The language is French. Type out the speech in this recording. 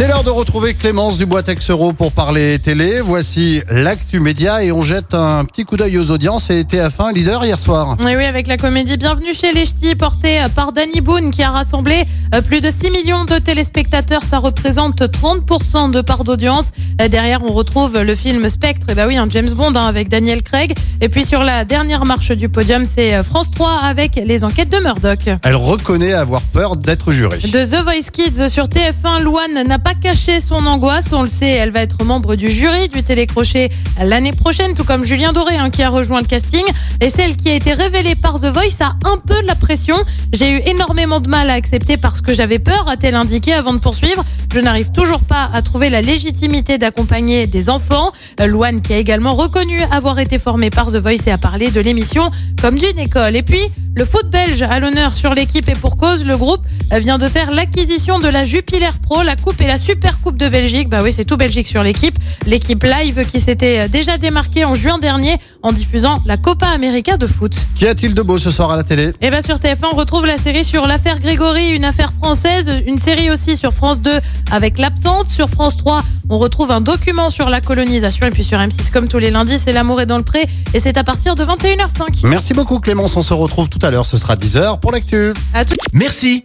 C'est l'heure de retrouver Clémence Dubois-Texero pour parler télé. Voici l'actu média et on jette un petit coup d'œil aux audiences et TF1 leader hier soir. Et oui, avec la comédie Bienvenue chez les Ch'tis, portée par Danny Boone, qui a rassemblé euh, plus de 6 millions de téléspectateurs. Ça représente 30% de part d'audience. Euh, Derrière, on retrouve le film Spectre, et bah oui, un James Bond hein, avec Daniel Craig. Et puis sur la dernière marche du podium, c'est euh, France 3 avec les enquêtes de Murdoch. Elle reconnaît avoir peur d'être jurée. De The Voice Kids sur TF1, Louane n'a pas caché son angoisse. On le sait, elle va être membre du jury du télécrochet l'année prochaine, tout comme Julien Doré hein, qui a rejoint le casting. Et celle qui a été révélée par The Voice a un peu la pression. J'ai eu énormément de mal à accepter parce que j'avais peur, a-t-elle indiqué avant de poursuivre. Je n'arrive toujours pas à trouver la légitimité d'accompagner des enfants. Euh, Louane qui a également reconnu avoir été formée par The Voice et a parlé de l'émission comme d'une école. Et puis, le foot belge à l'honneur sur l'équipe et pour cause, le groupe vient de faire l'acquisition de la Jupiler Pro, la coupe et la Super Coupe de Belgique. Bah oui, c'est tout Belgique sur l'équipe. L'équipe live qui s'était déjà démarquée en juin dernier en diffusant la Copa América de foot. Qu'y a-t-il de beau ce soir à la télé? Et bah sur TF1, on retrouve la série sur l'affaire Grégory, une affaire française, une série aussi sur France 2 avec l'absente. Sur France 3, on retrouve un document sur la colonisation et puis sur M6 comme tous les lundis, c'est l'amour est dans le pré et c'est à partir de 21h05. Merci beaucoup Clémence, on se retrouve tout à l'heure, ce sera 10h pour l'actu. À tout Merci,